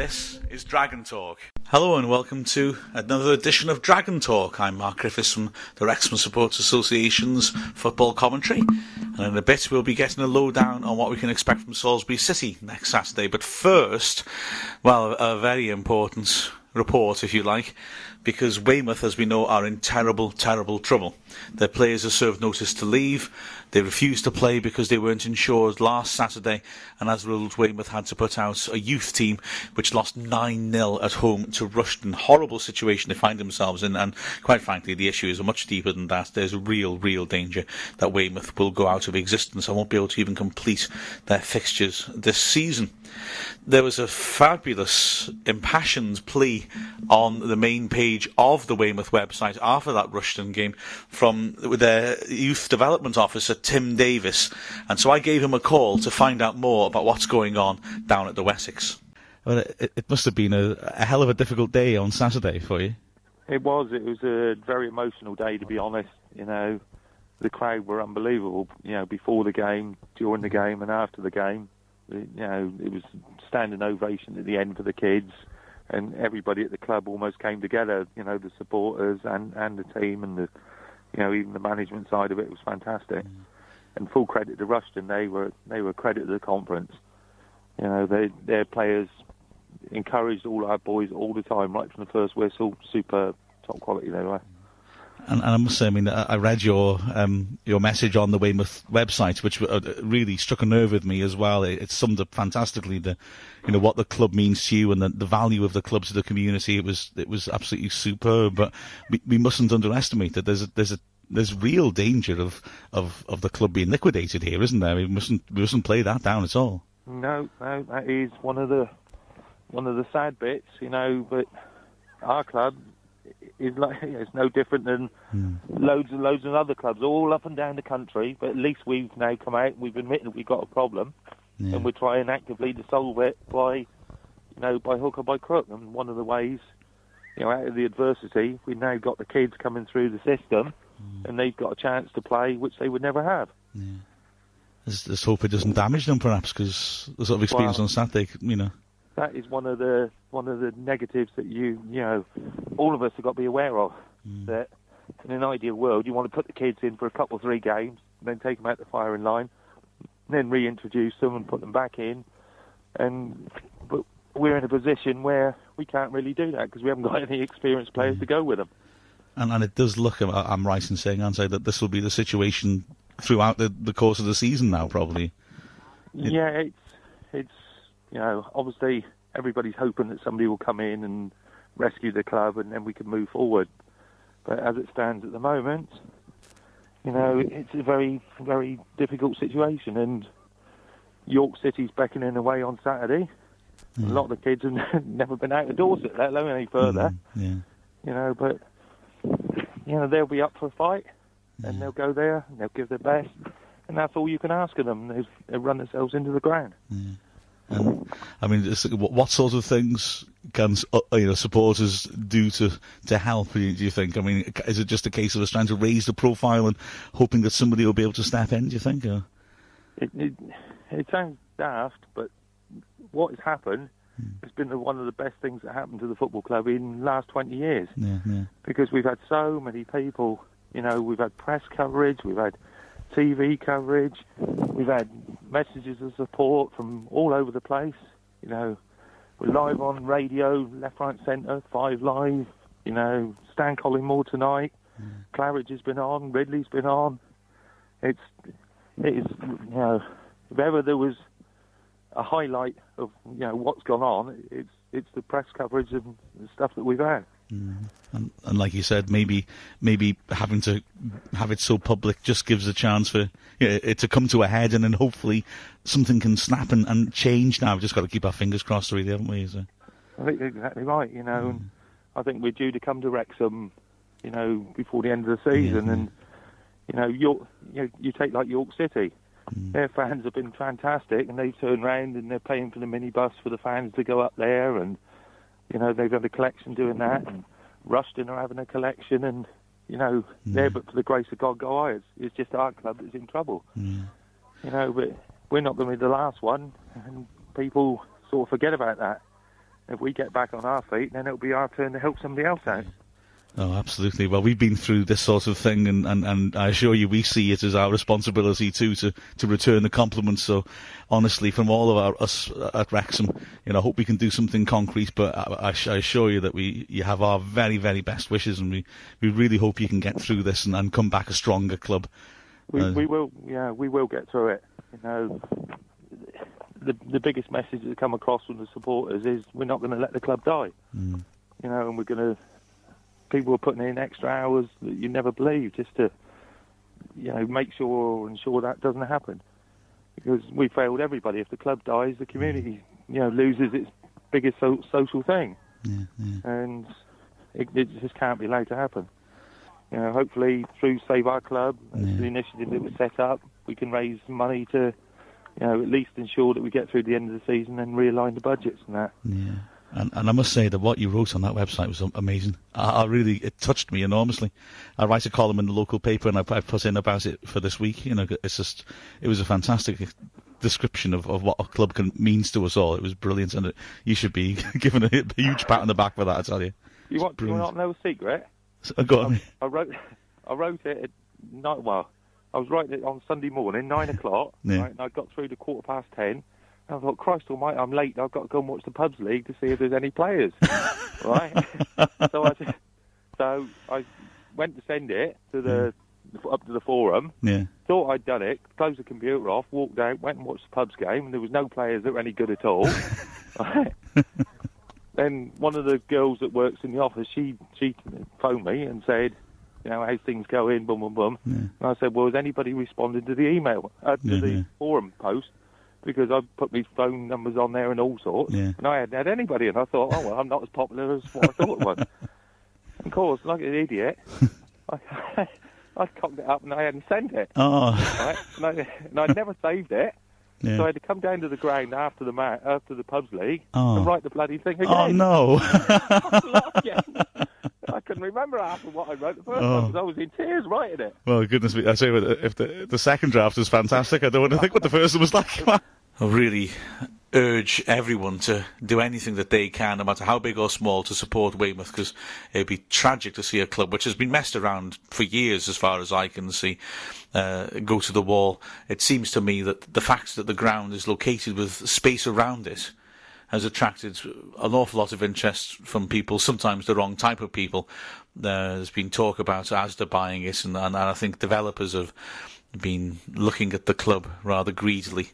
This is Dragon Talk. Hello and welcome to another edition of Dragon Talk. I'm Mark Griffiths from the Wrexham Supporters Association's football commentary. And in a bit we'll be getting a lowdown on what we can expect from Salisbury City next Saturday. But first, well, a very important report, if you like, because Weymouth, as we know, are in terrible, terrible trouble. Their players have served notice to leave. They refused to play because they weren't insured last Saturday, and as a result, Weymouth had to put out a youth team which lost 9 0 at home to Rushden. Horrible situation they find themselves in, and quite frankly, the issue is much deeper than that. There's a real, real danger that Weymouth will go out of existence and won't be able to even complete their fixtures this season. There was a fabulous, impassioned plea on the main page of the Weymouth website after that Rushden game from their youth development officer, Tim Davis. And so I gave him a call to find out more about what's going on down at the Wessex. Well, it, it must have been a, a hell of a difficult day on Saturday for you. It was. It was a very emotional day, to be honest. You know, the crowd were unbelievable. You know, before the game, during the game, and after the game. You know, it was standing ovation at the end for the kids, and everybody at the club almost came together. You know, the supporters and and the team and the, you know, even the management side of it was fantastic. Mm. And full credit to Rushden, they were they were credit to the conference. You know, they their players encouraged all our boys all the time, right from the first whistle. Super top quality they were. And, and, I must say, I mean, I read your um, your message on the Weymouth website, which uh, really struck a nerve with me as well. It, it, summed up fantastically the, you know, what the club means to you and the, the value of the club to the community. It was it was absolutely superb. But we, we mustn't underestimate that there's a there's a there's real danger of, of, of the club being liquidated here, isn't there? We mustn't we mustn't play that down at all. No, no, that is one of the one of the sad bits, you know. But our club is like it's no different than mm. loads and loads of other clubs all up and down the country. But at least we've now come out. We've admitted we've got a problem, yeah. and we're trying actively to solve it by, you know, by hook or by crook. And one of the ways, you know, out of the adversity, we've now got the kids coming through the system, mm. and they've got a chance to play, which they would never have. Yeah. Let's, let's hope it doesn't damage them, perhaps, because the sort of experience well, on Saturday, you know that is one of the one of the negatives that you you know all of us have got to be aware of. Mm. That in an ideal world, you want to put the kids in for a couple three games, then take them out the firing line, then reintroduce them and put them back in. And but we're in a position where we can't really do that because we haven't got any experienced players mm. to go with them. And, and it does look, I'm right in saying, Ansay, that this will be the situation throughout the, the course of the season now, probably. Yeah, it's it's you know, obviously everybody's hoping that somebody will come in and rescue the club and then we can move forward. But as it stands at the moment, you know, it's a very, very difficult situation. And York City's beckoning away on Saturday. A mm. lot of the kids have never been out of Dorset, let alone any further. Mm, yeah. You know, but you know they'll be up for a fight, and yeah. they'll go there, and they'll give their best, and that's all you can ask of them. They, they run themselves into the ground. Yeah. And, I mean, what sort of things can uh, you know supporters do to to help? Do you think? I mean, is it just a case of us trying to raise the profile and hoping that somebody will be able to step in? Do you think? Or? It, it, it sounds daft, but what has happened hmm. has been the, one of the best things that happened to the football club in the last 20 years. Yeah, yeah. Because we've had so many people, you know, we've had press coverage, we've had TV coverage. We've had messages of support from all over the place. You know, we're live on radio, left, right, centre, Five Live. You know, Stan Collymore tonight. Mm. Claridge has been on. Ridley's been on. It's it is you know, if ever there was a highlight of you know what's gone on, it's it's the press coverage and the stuff that we've had. Mm. And, and, like you said, maybe maybe having to have it so public just gives a chance for you know, it to come to a head, and then hopefully something can snap and, and change. Now we've just got to keep our fingers crossed, really, haven't we? So. I think exactly right. You know, mm. I think we're due to come to Wrexham, you know, before the end of the season, yeah, and you know, York, you, know, you take like York City. Mm. Their fans have been fantastic, and they've turned round and they're paying for the minibus for the fans to go up there, and you know, they've had a collection doing that, and Rushden are having a collection, and you know, mm. there, but for the grace of God, go I. It's, it's just our club that's in trouble. Mm. You know, but we're not going to be the last one, and people sort of forget about that. if we get back on our feet, then it'll be our turn to help somebody else out. Oh, absolutely. Well, we've been through this sort of thing, and, and, and I assure you, we see it as our responsibility too to, to return the compliments. So, honestly, from all of our, us at Wrexham, you know, I hope we can do something concrete. But I, I, assure you that we you have our very very best wishes, and we, we really hope you can get through this and, and come back a stronger club. We, uh, we will, yeah, we will get through it. You know, the the biggest message that come across from the supporters is we're not going to let the club die. Mm. You know, and we're going to people are putting in extra hours that you never believe just to, you know, make sure and ensure that doesn't happen. Because we failed everybody. If the club dies, the community, you know, loses its biggest so- social thing, yeah, yeah. and it, it, just can't be allowed to happen. You know, hopefully through Save Our Club, yeah. the initiative that was set up, we can raise money to, you know, at least ensure that we get through the end of the season and realign the budgets and that. Yeah. And, and I must say that what you wrote on that website was amazing. I, I, really, it touched me enormously. I write a column in the local paper and I, I put in about it for this week. You know, it's just, it was a fantastic description of, of what a club can, means to us all. It was brilliant and it, you should be given a, a, huge pat on the back for that, I tell you. You want, you want to know a secret? So, uh, go on. I, I, wrote, I wrote it at night, well, I was writing it on Sunday morning, nine o'clock, yeah. right, and I got through to quarter past ten I thought, Christ almighty, I'm late. I've got to go and watch the pubs league to see if there's any players. right? so I so I went to send it to the up to the forum. Yeah. Thought I'd done it. Closed the computer off. Walked out. Went and watched the pubs game. And there was no players that were any good at all. right? then one of the girls that works in the office, she she phoned me and said, you know, how's things going? Boom, boom, boom. Yeah. And I said, well, has anybody responded to the email, uh, to yeah, the yeah. forum post? Because I put my phone numbers on there and all sorts, yeah. and I hadn't had anybody, and I thought, oh well, I'm not as popular as what I thought it was. And of course, like an idiot, I, I cocked it up and I hadn't sent it. Oh. Right? And, I, and I'd never saved it. Yeah. So I had to come down to the ground after the ma- after the pubs league oh. and write the bloody thing oh, again. Oh no! I couldn't remember half of what I wrote the first oh. because I was in tears writing it. Well, goodness me! I say, if the the second draft is fantastic, I don't want to think what the first one was like. I really urge everyone to do anything that they can, no matter how big or small, to support Weymouth because it'd be tragic to see a club which has been messed around for years, as far as I can see, uh, go to the wall. It seems to me that the fact that the ground is located with space around it has attracted an awful lot of interest from people, sometimes the wrong type of people. There's been talk about Asda buying it, and, and, I think developers have been looking at the club rather greedily.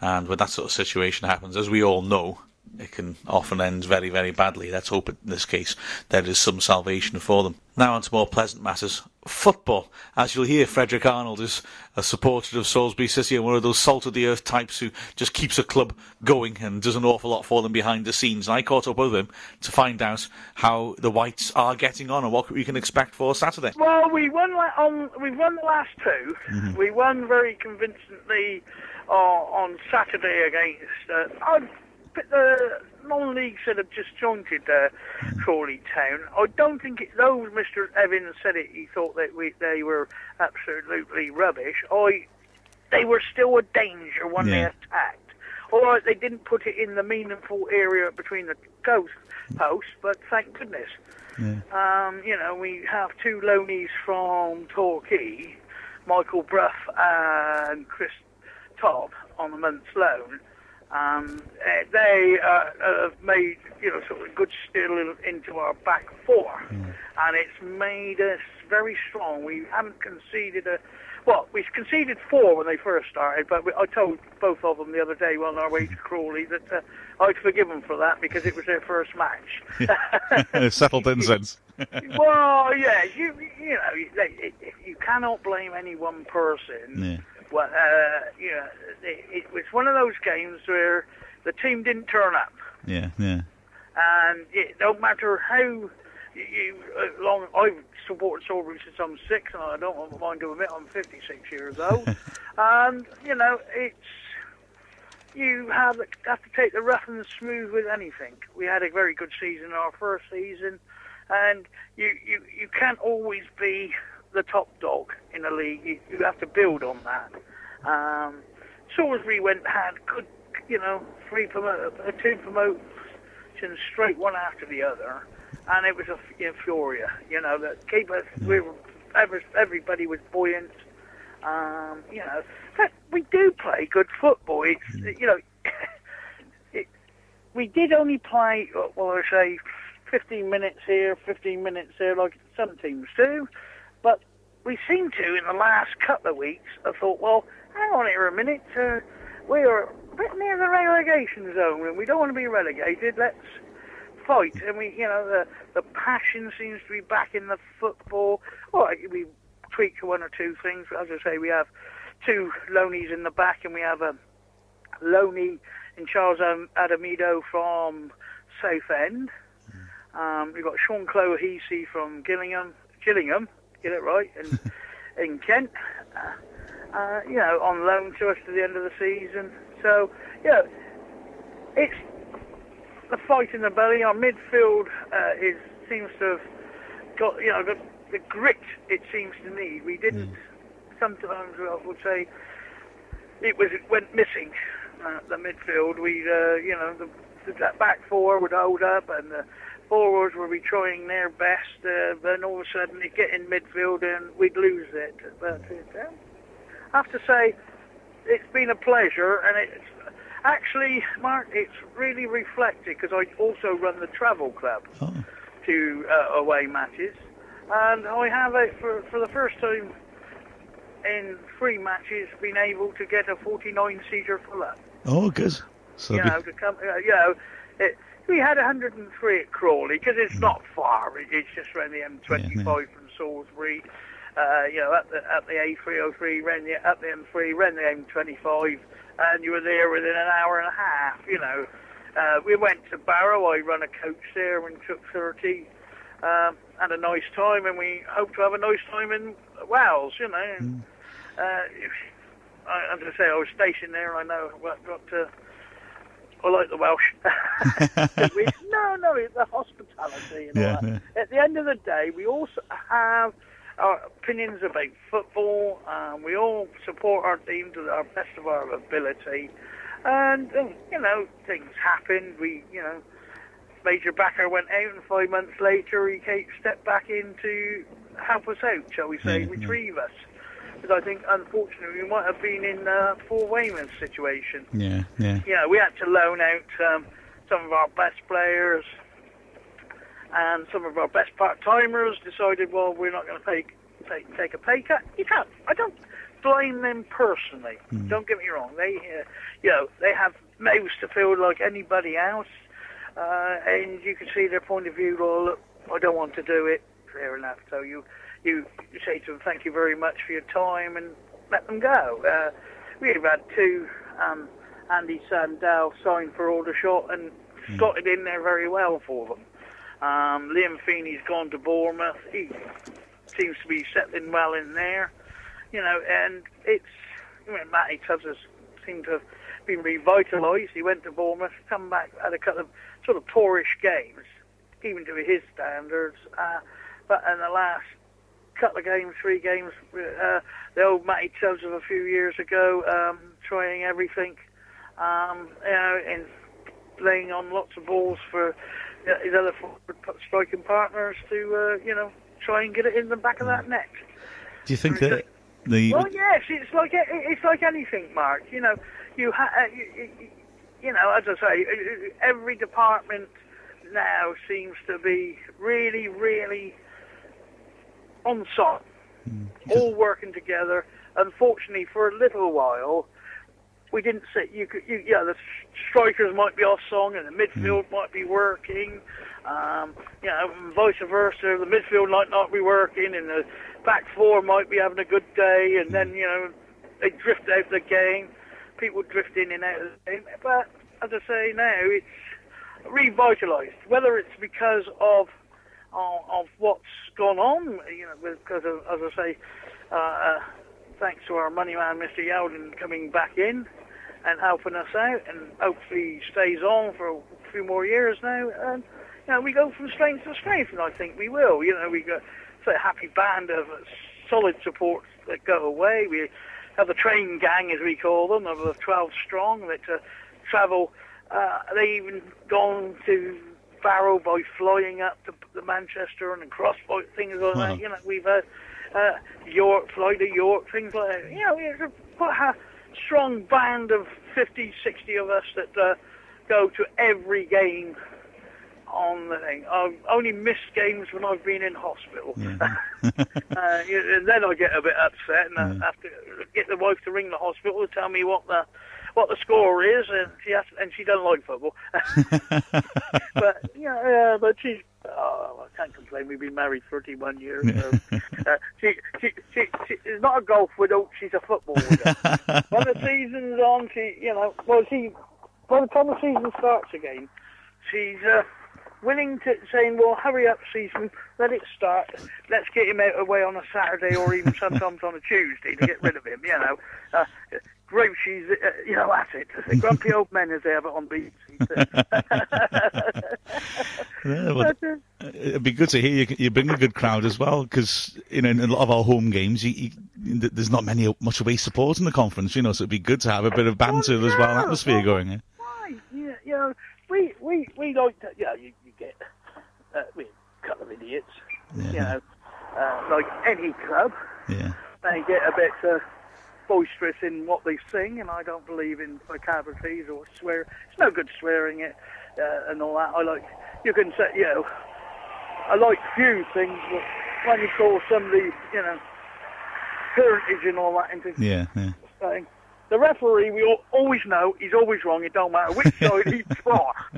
And when that sort of situation happens, as we all know, it can often end very, very badly. Let's hope in this case there is some salvation for them. Now on to more pleasant matters. Football. As you'll hear, Frederick Arnold is a supporter of Salisbury City and one of those salt of the earth types who just keeps a club going and does an awful lot for them behind the scenes. And I caught up with him to find out how the Whites are getting on and what we can expect for Saturday. Well, we won on we won the last 2 mm-hmm. We won very convincingly uh, on Saturday against. Uh, the non-leagues that have just jointed uh, Crawley Town, I don't think it, though Mr. Evans said it, he thought that we, they were absolutely rubbish. I, they were still a danger when Yeah. they attacked. All right, they didn't put it in the meaningful area between the ghost posts, but thank goodness. Yeah. Um, you know, we have two loanies from Torquay, Michael Bruff and Chris Todd on a month's loan. Um, eh, they uh, have made you know sort of good still into our back four, and it's made us very strong. We haven't conceded a well, we conceded four when they first started, but we, I told both of them the other day on our way to Crawley that uh, I'd forgive them for that because it was their first match. Settled in since. well, yeah, you you know you, you cannot blame any one person. Yeah. Well, uh, know, it, it was one of those games where the team didn't turn up, Yeah, yeah. and it, don't matter how you uh, long I've supported Salisbury since I'm six, and I don't mind to admit I'm 56 years old, and you know it's you have have to take the rough and the smooth with anything. We had a very good season our first season, and you you, you can't always be the top dog in the league. You, you have to build on that. Um, Salisbury went had good, you know, three promote, uh, two marching straight one after the other, and it was a euphoria. You know, that keep us. We were, every, everybody was buoyant. Um, you know, but we do play good football. It's you know, it, we did only play. Well, I say, 15 minutes here, 15 minutes there, like some teams do. We seem to, in the last couple of weeks, I thought, well, hang on here a minute. Uh, we are a bit near the relegation zone, and we don't want to be relegated. Let's fight. And we, you know, the the passion seems to be back in the football. Well, we tweak one or two things. As I say, we have two Lonies in the back, and we have a Loney in Charles Ademeno from Southend. Um, we've got Sean Clohessy from Gillingham, Gillingham, get it right, in, in Kent. Uh, uh, you know, on loan to us to the end of the season. So, you know, it's the fight in the belly. Our midfield uh, is seems to have got, you know, the, the grit it seems to need. We didn't. Mm. Sometimes I would say it was it went missing. Uh, the midfield, we, uh, you know, the, the back four would hold up, and the forwards would be trying their best. Uh, then all of a sudden, they get in midfield and we'd lose it. But uh, I have to say, it's been a pleasure, and it's actually, Mark, it's really reflected because I also run the travel club oh. to uh, away matches, and I have a, for for the first time in three matches been able to get a 49 seater full up. Oh, good. So you know, to come, uh, you know, it, we had 103 at Crawley because it's mm. not far. It's just around the M25 yeah, from Salisbury. Uh, you know, at the at the A303, ran the up the M3, ran the M25, and you were there within an hour and a half. You know, uh, we went to Barrow. I run a coach there and took 30. Um, had a nice time, and we hope to have a nice time in Wales. You know, mm. uh, I, as I say, I was stationed there. I know what got to I like the Welsh. we, no, no, it's the hospitality. And yeah, yeah, At the end of the day, we also have our opinions about football. Um, we all support our team to the best of our ability. And, um, you know, things happen. We, you know, Major Backer went out, and five months later he came, stepped back in to help us out, shall we say, yeah, retrieve us because I think unfortunately we might have been in uh, Paul Weymouth's situation. Yeah, yeah. Yeah, we had to loan out um, some of our best players, and some of our best part timers decided, well, we're not going to take take a pay cut. You can't. I don't blame them personally. Mm. Don't get me wrong. They, uh, you know, they have mouths to fill like anybody else, uh, and you can see their point of view. Well, look, I don't want to do it. Fair enough. So you you say to them, thank you very much for your time, and let them go. Uh, we've had two, um, Andy Sandell signed for Aldershot and mm. it in there very well for them. Um, Liam Feeney's gone to Bournemouth. He seems to be settling well in there. You know, and it's, I mean, Matty Tubbs has seemed to have been revitalised. He went to Bournemouth, come back, had a couple of sort of tourish games, even to his standards. Uh, but in the last couple of games, three games. Uh, the old Matty Tubbs of a few years ago, um, trying everything, um, you know, and laying on lots of balls for his other striking partners to, uh, you know, try and get it in the back of that net. Do you think that the? Well, yes, it's like it's like anything, Mark. You know, you ha- uh, you, you know, as I say, every department now seems to be really, really on site, mm. all working together. Unfortunately, for a little while, we didn't see. You could, you, yeah, the strikers might be off song and the midfield mm. might be working. Um, you know, vice versa. The midfield might not be working, and the back four might be having a good day, and then you know they drift out of the game. People drift in and out of the game. But as I say now, it's revitalised. Whether it's because of of, of what's gone on, you know, because of, as I say, uh, uh, thanks to our money man, Mr. Yalden, coming back in and helping us out, and hopefully stays on for a few more years now. And you know, we go from strength to strength, and I think we will. You know, we got a happy band of solid support that go away. We have the train gang, as we call them, of the 12 strong that uh, travel Uh, they even gone to Barrow by flying up to the Manchester and across by things like Wow. that. You know, we've had uh, York, fly to York, things like that. You know, it's a, quite a strong band of 50, 60 of us that uh, go to every game on the thing. I've only missed games when I've been in hospital. uh, and then I get a bit upset and I have to get the wife to ring the hospital to tell me what the what the score is, and she has, and she doesn't like football. but yeah, uh, but she. Oh, I can't complain. We've been married 31 years. So, uh, she, she, she, she is not a golf widow. She's a football widow. when the season's on, she, you know, well, she, by the time the season starts again, she's uh, willing to saying, "Well, hurry up, season, let it start. Let's get him out away on a Saturday or even sometimes on a Tuesday to get rid of him." You know, uh, great, she's, uh, you know, that's it. The grumpy old men as they have it on BBC. Yeah, well, uh, it'd be good to hear you, you bring a good crowd as well, because you know in a lot of our home games, you, you, there's not many much away support in the conference. You know, so it'd be good to have a bit of banter as well, atmosphere well, going. eh? Why? Yeah, you know, we we we like to. Yeah, you, you get uh, we a couple of idiots. Yeah. You know, uh, like any club, Yeah, they get a bit uh, boisterous in what they sing, and I don't believe in vocabularies or swear. It's no good swearing it uh, and all that. I like you can say, you know, I like few things, but when you call somebody, you know, parentage and all that into yeah, yeah. saying. The referee, we all, always know he's always wrong. It don't matter which side he's for.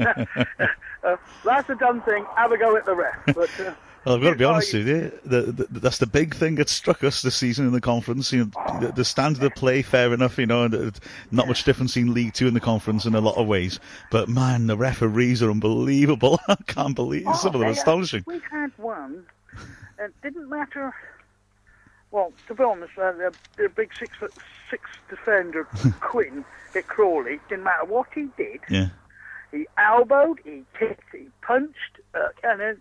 uh, that's a dumb thing. Have a go at the ref. But uh, Well, I've got to be honest with you. The, the, that's the big thing that struck us this season in the conference. You know, the, the standard of play, fair enough. You know, and not much difference in League Two and the conference in a lot of ways. But man, the referees are unbelievable. I can't believe some of them Oh, are astonishing. We had one. It didn't matter. Well, to be honest, uh, the, the big six foot six defender Quinn at Crawley didn't matter what he did. Yeah, He elbowed, he kicked, he punched, uh, and then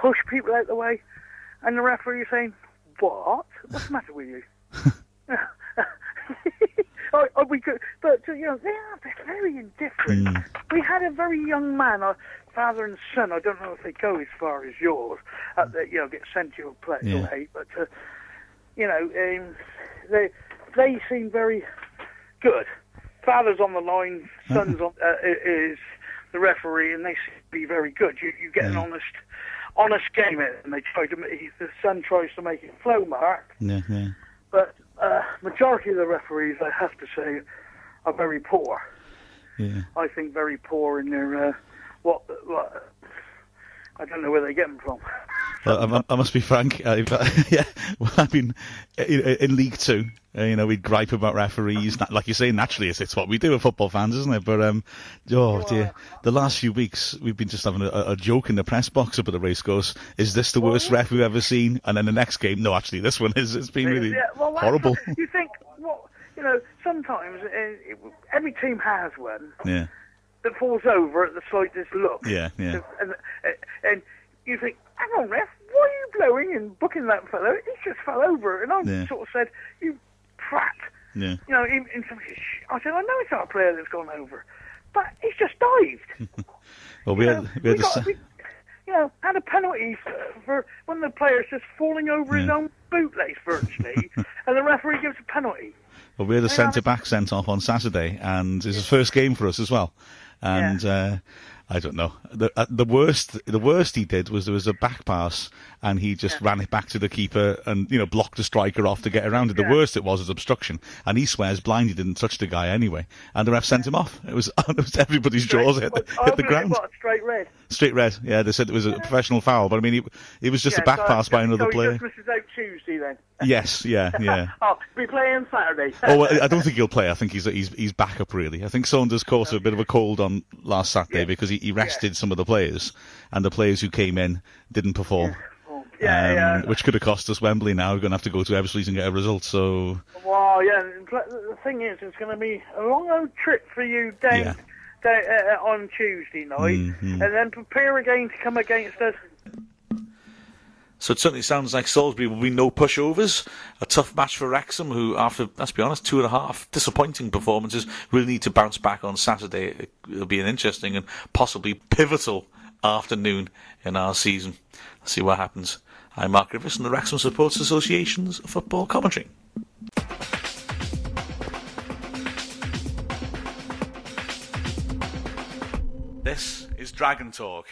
pushed people out the way. And the referee is saying, "What? What's the matter with you?" I, I, we could, but you know, they are they're very indifferent. Mm. We had a very young man, a father and son. I don't know if they go as far as yours. Uh, that, you know, get sent to a place Yeah. away, but uh, you know, um, they they seem very good. Father's on the line, son's on, uh, is the referee, and they seem to be very good. You you get an honest honest game, it, and they try to. ma- he- The son tries to make it flow, Mark. yeah, yeah. But uh, majority of the referees, I have to say, are very poor. Yeah. I think very poor in their uh, what, what. I don't know where they get them from. I, I must be frank. I've, yeah, well, I've been in, in League Two. Uh, you know, we gripe about referees. Like you say, naturally, it's, it's what we do as football fans, isn't it? But um, oh dear, the last few weeks we've been just having a, a joke in the press box up at the racecourse. Is this the worst ref we've ever seen? And then the next game, no, actually, this one is. It's been really Yeah, well, horrible. you think, well, you know, sometimes uh, every team has one Yeah, that falls over at the slightest look. Yeah, yeah. And, uh, and you think, hang on, ref, why are you blowing and booking that fellow? He just fell over. And I Yeah. sort of said, you prat. yeah. You know, in, in some, I said, I know it's our player that's gone over, but he's just dived. Well, we You had, know, we had we got, we, you know, had a penalty for, for of the players just falling over his own bootlace virtually, and the referee gives a penalty. Well, we had a centre back sent off on Saturday, and it's his first game for us as well. And uh, I don't know. The uh, the worst the worst he did was there was a back pass, and he just ran it back to the keeper, and you know blocked the striker off to get around it. The Yeah. worst it was was obstruction, and he swears blind he didn't touch the guy anyway, and the ref sent him off. It was, it was everybody's jaws hit, the- I hit the believe ground. What, straight red. Straight red. Yeah, they said it was a professional foul, but I mean, it, it was just a back so- pass by so another he player. just misses out Tuesday then. Yes, yeah, yeah. oh, we play on Saturday. Oh, well, I don't think he'll play. I think he's he's he's back up really. I think Saunders caught a bit of a cold on last Saturday Yeah. because he, he rested some of the players, and the players who came in didn't perform, Oh, yeah, um, yeah. which could have cost us Wembley. Now we're going to have to go to Eversleys and get a result. So Well, yeah. The thing is, it's going to be a long old trip for you down, Yeah. down uh, on Tuesday night, Mhm. and then prepare again to come against us. So it certainly sounds like Salisbury will be no pushovers. A tough match for Wrexham, who, after, let's be honest, two and a half disappointing performances, really need to bounce back on Saturday. It'll be an interesting and possibly pivotal afternoon in our season. Let's see what happens. I'm Mark Griffiths from the Wrexham Supporters Association's football commentary. This is Dragon Talk.